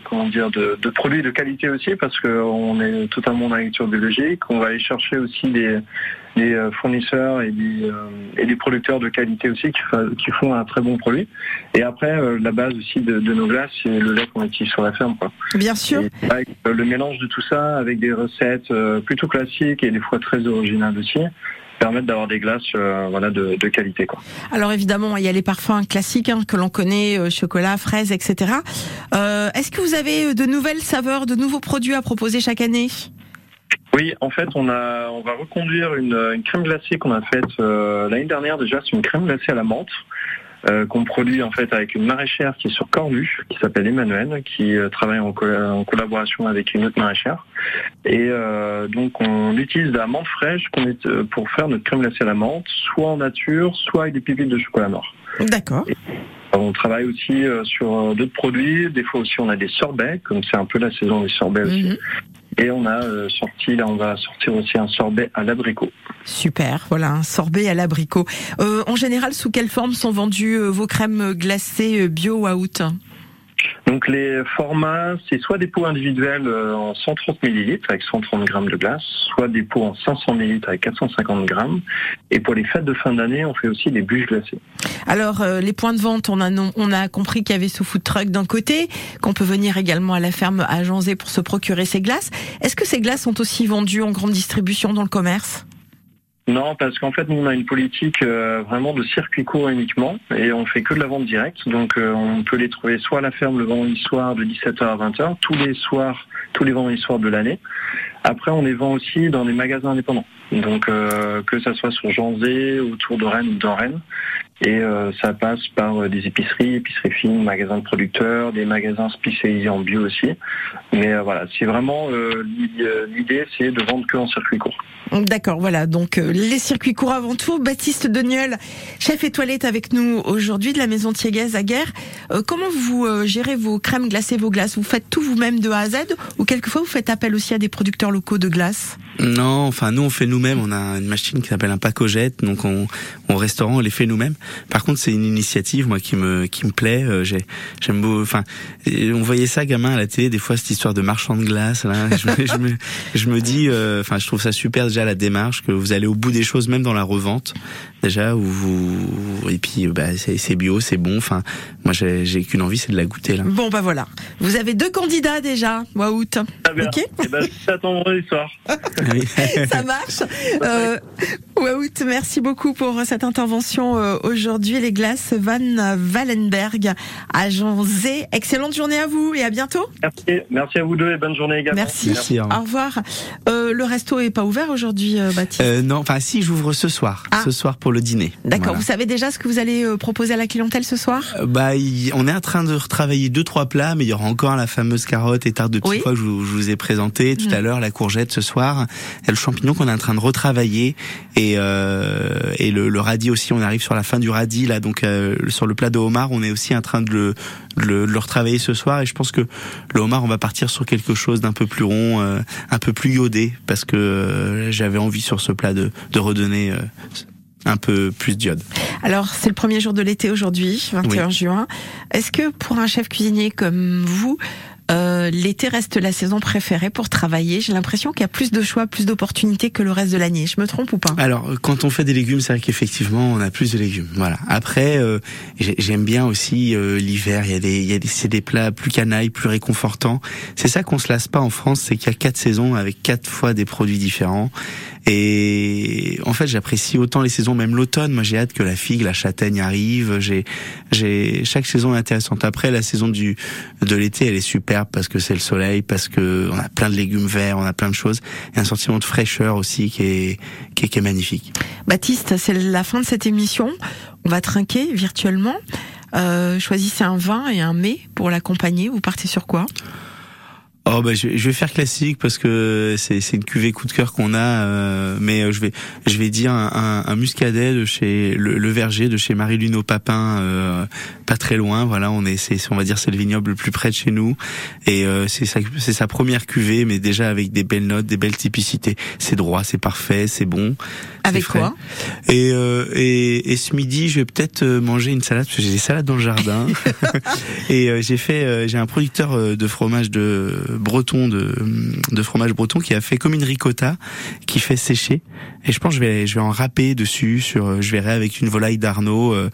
comment dire de, de produits de qualité aussi parce qu'on est totalement dans l'agriculture biologique. On va aller chercher aussi des, des euh, fournisseurs et des, euh, et des producteurs de qualité aussi qui, qui font un très bon produit. Et après, euh, la base aussi de, de nos glaces, c'est le lait qu'on utilise sur la ferme. Quoi. Bien sûr. Et le mélange de tout ça avec des recettes euh, plutôt classiques et des fois très originales aussi permettent d'avoir des glaces euh, voilà de, de qualité quoi. Alors évidemment, il y a les parfums classiques hein, que l'on connaît, euh, chocolat, fraises, etc. Euh, Est-ce que vous avez de nouvelles saveurs, de nouveaux produits à proposer chaque année? Oui, en fait, on a, on va reconduire une, une crème glacée qu'on a faite euh, l'année dernière déjà. C'est une crème glacée à la menthe euh, qu'on produit en fait avec une maraîchère qui est sur Cornu, qui s'appelle Emmanuel, qui euh, travaille en, co- en collaboration avec une autre maraîchère. Et euh, donc, on utilise de la menthe fraîche pour faire notre crème glacée à la menthe, soit en nature, soit avec des pépites de chocolat noir. D'accord. On travaille aussi sur d'autres produits. Des fois aussi, on a des sorbets, comme c'est un peu la saison des sorbets aussi. Et on a euh, sorti, là, on va sortir aussi un sorbet à l'abricot. Super, voilà, un sorbet à l'abricot. Euh, en général, sous quelle forme sont vendues euh, vos crèmes glacées euh, bio out? Donc les formats, c'est soit des pots individuels euh, en 130 ml avec 130 grammes de glace, soit des pots en 500 ml avec 450 grammes. Et pour les fêtes de fin d'année, on fait aussi des bûches glacées. Alors, euh, les points de vente, on a, on a compris qu'il y avait ce food truck d'un côté, qu'on peut venir également à la ferme à Janzé pour se procurer ces glaces. Est-ce que ces glaces sont aussi vendues en grande distribution dans le commerce? Non, parce qu'en fait, nous, on a une politique euh, vraiment de circuit court uniquement et on fait que de la vente directe. Donc, euh, on peut les trouver soit à la ferme le vendredi soir de 17h à 20h, tous les soirs, tous les vendredis soirs de l'année. Après, on les vend aussi dans des magasins indépendants. Donc, euh, que ça soit sur Janzé, autour de Rennes ou dans Rennes. Et euh, ça passe par euh, des épiceries, épiceries fines, magasins de producteurs, des magasins spécialisés en bio aussi. Mais euh, voilà, c'est vraiment l'i- l'idée, c'est de vendre que en circuit court. D'accord, voilà. Donc euh, les circuits courts avant tout. Baptiste Deniol, chef étoilé, est avec nous aujourd'hui de la maison Thieguez à Guerre. Euh, comment vous euh, gérez vos crèmes glacées, vos glaces? Vous faites tout vous-même de A à Z ou quelquefois vous faites appel aussi à des producteurs locaux de glace? Non, enfin nous on fait nous-mêmes. On a une machine qui s'appelle un pacogette, donc on, au restaurant on les fait nous-mêmes. Par contre c'est une initiative moi qui me qui me plaît. Euh, j'ai j'aime beau. Enfin euh, on voyait ça gamin à la télé des fois cette histoire de marchand de glace. Là, je, me, je, me, je me dis, euh, enfin je trouve ça super déjà la démarche que vous allez au bout des choses même dans la revente déjà où vous et puis bah c'est c'est bio, c'est bon. Enfin moi j'ai j'ai qu'une envie c'est de la goûter là. Bon bah voilà. Vous avez deux candidats déjà. Waout. Ok. Eh ben, j'attends vendredi soir. Ça marche. Euh, Waout, merci beaucoup pour cette intervention euh, aujourd'hui. Les glaces Van Wallenberg à Janzé. Excellente journée à vous et à bientôt. Merci, merci à vous deux et bonne journée également. Merci. Au revoir. Euh, le resto est pas ouvert aujourd'hui, euh, Baptiste? Euh, non, enfin si j'ouvre ce soir, ce soir pour le dîner. D'accord. Voilà. Vous savez déjà ce que vous allez euh, proposer à la clientèle ce soir? Euh, Bah, on est en train de retravailler deux trois plats, mais il y aura encore la fameuse carotte et tarte de petits Oui. pois que je vous, je vous ai présenté tout Mm. à l'heure, la courgette ce soir, et le champignon qu'on est en train de retravailler et euh, et le, le radis aussi. On arrive sur la fin du radis là, donc euh, sur le plat de homard, on est aussi en train de le, de le, de le retravailler ce soir. Et je pense que le homard, on va partir sur quelque chose d'un peu plus rond, euh, un peu plus iodé, parce que j'avais envie sur ce plat de de redonner un peu plus d'iode. Alors, c'est le premier jour de l'été aujourd'hui, 21 Oui. juin. Est-ce que pour un chef cuisinier comme vous, euh, l'été reste la saison préférée pour travailler J'ai l'impression qu'il y a plus de choix, plus d'opportunités que le reste de l'année. Je me trompe ou pas? Alors, euh, quand on fait des légumes, c'est vrai qu'effectivement, on a plus de légumes. Voilà. Après, euh, j'ai- j'aime bien aussi euh, l'hiver. Il y a des, il y a des, c'est des plats plus canailles, plus réconfortants. C'est ça qu'on se lasse pas en France, c'est qu'il y a quatre saisons avec quatre fois des produits différents. Et en fait, j'apprécie autant les saisons, même l'automne. Moi, j'ai hâte que la figue, la châtaigne arrive. J'ai, j'ai chaque saison est intéressante. Après, la saison du de l'été, elle est superbe parce que c'est le soleil, parce que on a plein de légumes verts, on a plein de choses, et un sentiment de fraîcheur aussi qui est qui est, qui est magnifique. Baptiste, c'est la fin de cette émission. On va trinquer virtuellement. Euh, choisissez un vin et un mets pour l'accompagner. Vous partez sur quoi? Oh, bah je, je vais faire classique parce que c'est une cuvée coup de cœur qu'on a, euh, mais euh, je vais je vais dire un, un, un muscadet de chez le, le verger de chez Marie Luno Papin, euh, pas très loin. Voilà, on est c'est on va dire c'est le vignoble le plus près de chez nous et euh, c'est sa c'est sa première cuvée, mais déjà avec des belles notes, des belles typicités. C'est droit, c'est parfait, c'est bon. Avec frais. quoi Et, euh, et et ce midi, je vais peut-être euh, manger une salade parce que j'ai des salades dans le jardin. et euh, j'ai fait euh, j'ai un producteur euh, de fromage de breton de de fromage breton qui a fait comme une ricotta qui fait sécher et je pense que je vais je vais en râper dessus sur euh, je verrai avec une volaille d'Arnaud euh,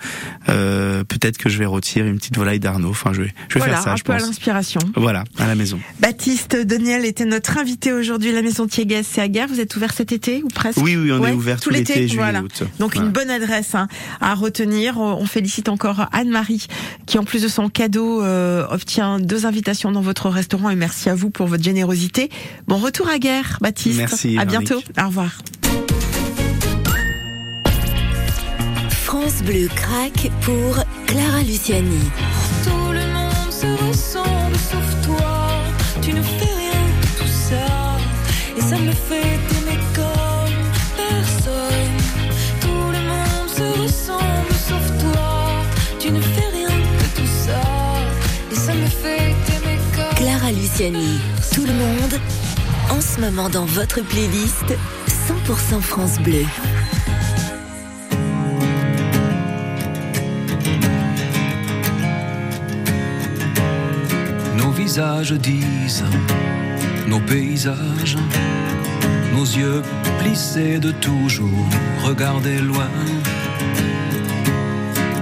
euh, peut-être que je vais rôtir une petite volaille d'Arnaud enfin je vais je vais Voilà, faire ça un je peu à l'inspiration. voilà à la maison Baptiste Daniel était notre invité aujourd'hui. La maison Thiéguès, c'est à Guerre. Vous êtes ouvert cet été ou presque Oui, oui, on est Ouais, ouvert tout l'été, juillet, voilà. août. Donc Voilà. une bonne adresse hein, à retenir. On félicite encore Anne-Marie qui, en plus de son cadeau, euh, obtient deux invitations dans votre restaurant. Et merci à vous pour votre générosité. Bon retour à Guerre, Baptiste. Merci, À Véronique. bientôt. Au revoir. France Bleu craque pour Clara Luciani. Tout le monde se ressemble Tout le monde, en ce moment dans votre playlist 100% France Bleu. Nos visages disent, nos paysages, nos yeux plissés de toujours regarder loin.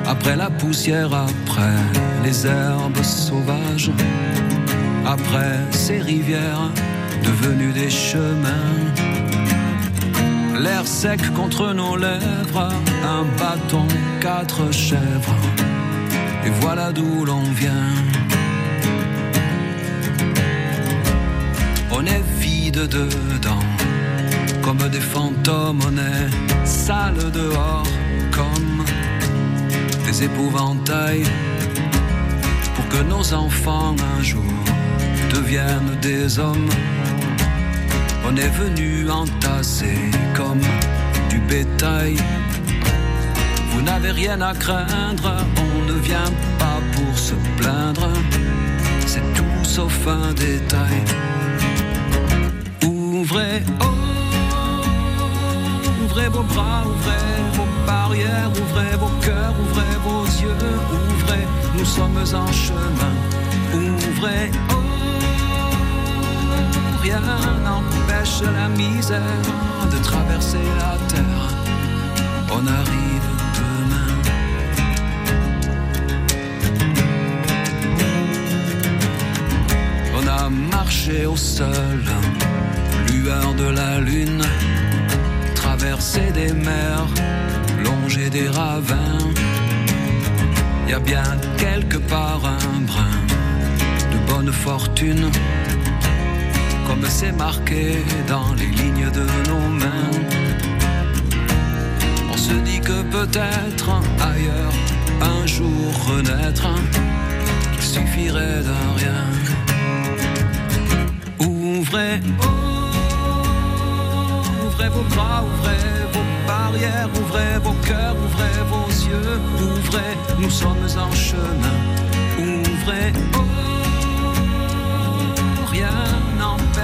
Après la poussière, après les herbes sauvages, après ces rivières devenues des chemins. L'air sec contre nos lèvres, un bâton, quatre chèvres, et voilà d'où l'on vient. On est vide dedans, comme des fantômes, on est sale dehors, comme des épouvantails, pour que nos enfants un jour deviennent des hommes. On est venu entasser comme du bétail. Vous n'avez rien à craindre, on ne vient pas pour se plaindre, c'est tout sauf un détail. Ouvrez, oh, ouvrez vos bras, ouvrez vos barrières, ouvrez vos cœurs, ouvrez vos yeux, ouvrez, nous sommes en chemin. Ouvrez, oh, rien n'empêche la misère de traverser la terre. On arrive demain. On a marché au sol, lueur de la lune, traversé des mers, longé des ravins. Y a bien quelque part un brin de bonne fortune, comme c'est marqué dans les lignes de nos mains. On se dit que peut-être ailleurs, un jour renaître, il suffirait d'un rien. Ouvrez, ouvrez vos bras, ouvrez vos barrières, ouvrez vos cœurs, ouvrez vos yeux, ouvrez, nous sommes en chemin. Ouvrez, oh, rien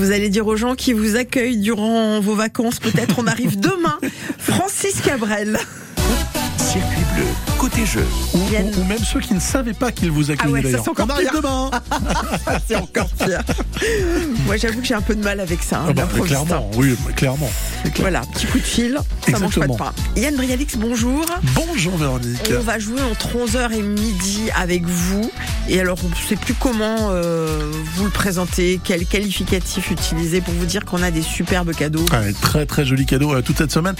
vous allez dire aux gens qui vous accueillent durant vos vacances. Peut-être on arrive demain. Francis Cabrel. Circuit bleu, côté jeu. Ou, ou- ou même ceux qui ne savaient pas qu'ils vous accueillaient Ah ouais, ça, d'ailleurs. c'est encore On arrive pire. demain. c'est encore pire. Moi, j'avoue que j'ai un peu de mal avec ça. hein, Ah bah, clairement, oui, clairement. Clair. Voilà, petit coup de fil, ça mange pas de pain. Yann Brialix, bonjour. Bonjour Véronique. On va jouer entre 11h et midi avec vous. Et alors, on ne sait plus comment euh, vous le présenter, quel qualificatif utiliser pour vous dire qu'on a des superbes cadeaux. Ouais, très très joli cadeau euh, toute cette semaine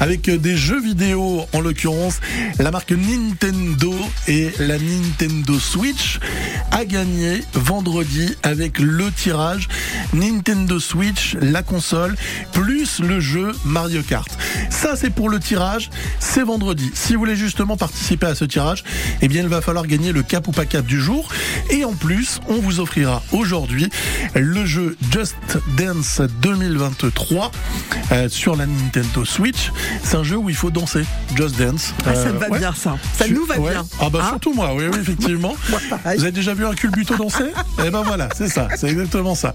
avec euh, des jeux vidéo en l'occurrence la marque Nintendo et la Nintendo Switch a gagné vendredi avec le tirage Nintendo Switch la console plus le jeu Mario Kart. Ça c'est pour le tirage, c'est vendredi. Si vous voulez justement participer à ce tirage, eh bien il va falloir gagner le cap ou pas cap du jour et en plus, on vous offrira aujourd'hui le jeu Just Dance 2023 euh, sur la Nintendo Switch. C'est un jeu où il faut danser. Just Dance. Ah, ça Euh, me va ouais. bien, ça. Ça nous va ouais. bien. Ah bah Hein surtout moi, oui, oui effectivement. vous avez déjà vu un culbuto danser? Eh ben voilà, c'est ça, c'est exactement ça.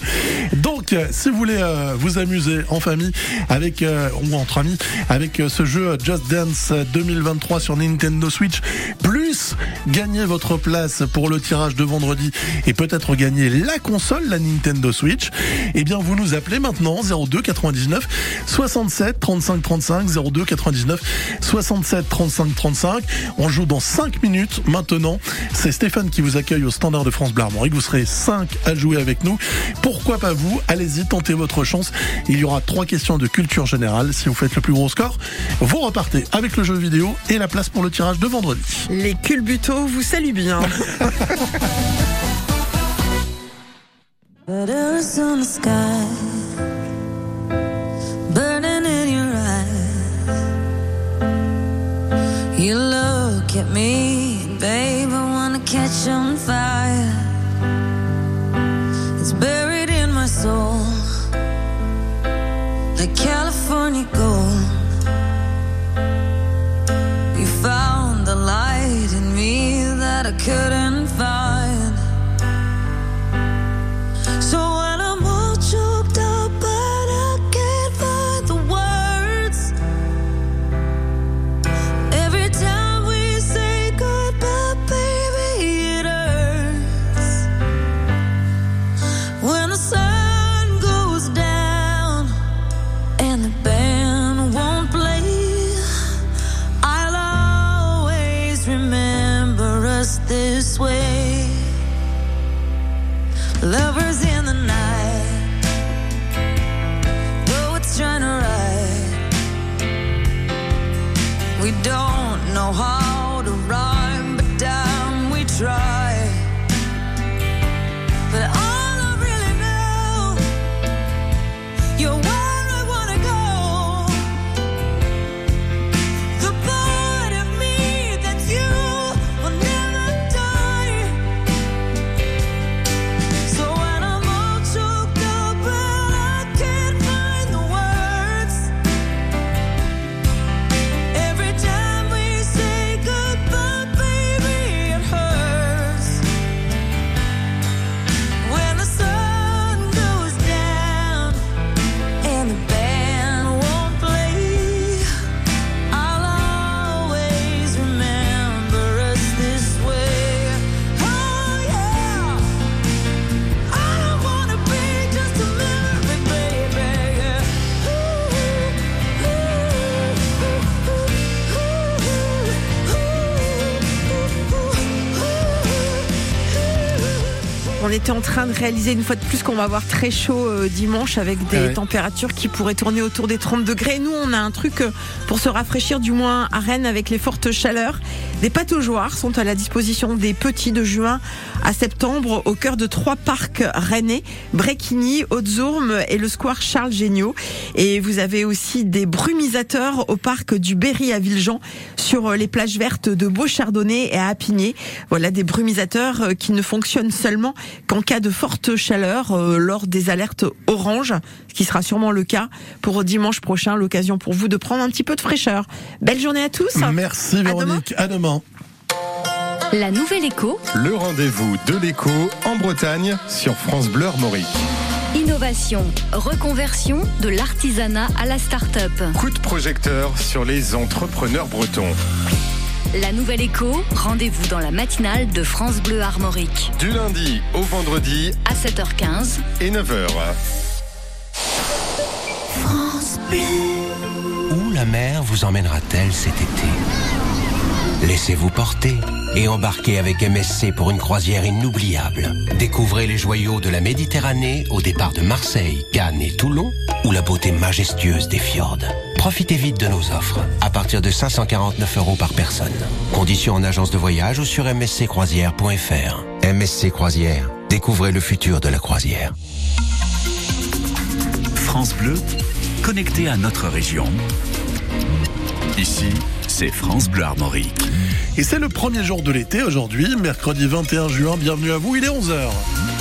Donc, euh, si vous voulez euh, vous amuser en famille avec euh, ou entre amis avec euh, ce jeu Just Dance 2023 sur Nintendo Switch, plus gagner votre place pour le tirage de vendredi et peut-être gagner la console, la Nintendo Switch, eh bien vous nous appelez maintenant 02 99 67 35 35 02 99 67 35 35. On joue dans 5 minutes maintenant. C'est Stéphane qui vous accueille au standard de France Bleu Armorique. Vous serez 5 à jouer avec nous. Pourquoi pas vous? Allez-y, tentez votre chance. Il y aura trois questions de culture générale. Si vous faites le plus gros score, vous repartez avec le jeu vidéo et la place pour le tirage de vendredi. Les culbutos vous saluent bien. Letters on the sky, burning in your eyes. You look at me, babe, I wanna catch on fire. It's buried in my soul, California gold. You found the light in me that I couldn't était en train de réaliser une fois de plus qu'on va avoir très chaud euh, dimanche avec des Ah ouais. températures qui pourraient tourner autour des 30 degrés. Nous, on a un truc euh, pour se rafraîchir, du moins à Rennes, avec les fortes chaleurs. Des pataugeoires sont à la disposition des petits de juin à septembre au cœur de trois parcs rennais, Bréquigny, Haute-Zourme et le square Charles Géniaud. Et vous avez aussi des brumisateurs au parc du Berry à Villejean sur euh, les plages vertes de Beauchardonnay et à Apigné. Voilà des brumisateurs qui ne fonctionnent seulement qu'en cas de forte chaleur euh, lors des alertes orange, ce qui sera sûrement le cas pour dimanche prochain, l'occasion pour vous de prendre un petit peu de fraîcheur. Belle journée à tous. Merci Véronique. À demain. La nouvelle écho Le rendez-vous de l'écho en Bretagne sur France Bleu Armorique. Innovation, reconversion de l'artisanat à la start-up. Coup de projecteur sur les entrepreneurs bretons. La Nouvelle Écho, rendez-vous dans la matinale de France Bleu Armorique. Du lundi au vendredi À 7h15, et 9h. France Bleu. Où la mer vous emmènera-t-elle cet été? Laissez-vous porter et embarquez avec MSC pour une croisière inoubliable. Découvrez les joyaux de la Méditerranée au départ de Marseille, Cannes et Toulon ou la beauté majestueuse des fjords. Profitez vite de nos offres à partir de 549 euros par personne. Conditions en agence de voyage ou sur msccroisière.fr. MSC Croisière, découvrez le futur de la croisière. France Bleu, connecté à notre région. Ici, c'est France Bleu. Et c'est le premier jour de l'été aujourd'hui, mercredi 21 juin. Bienvenue à vous, il est 11h.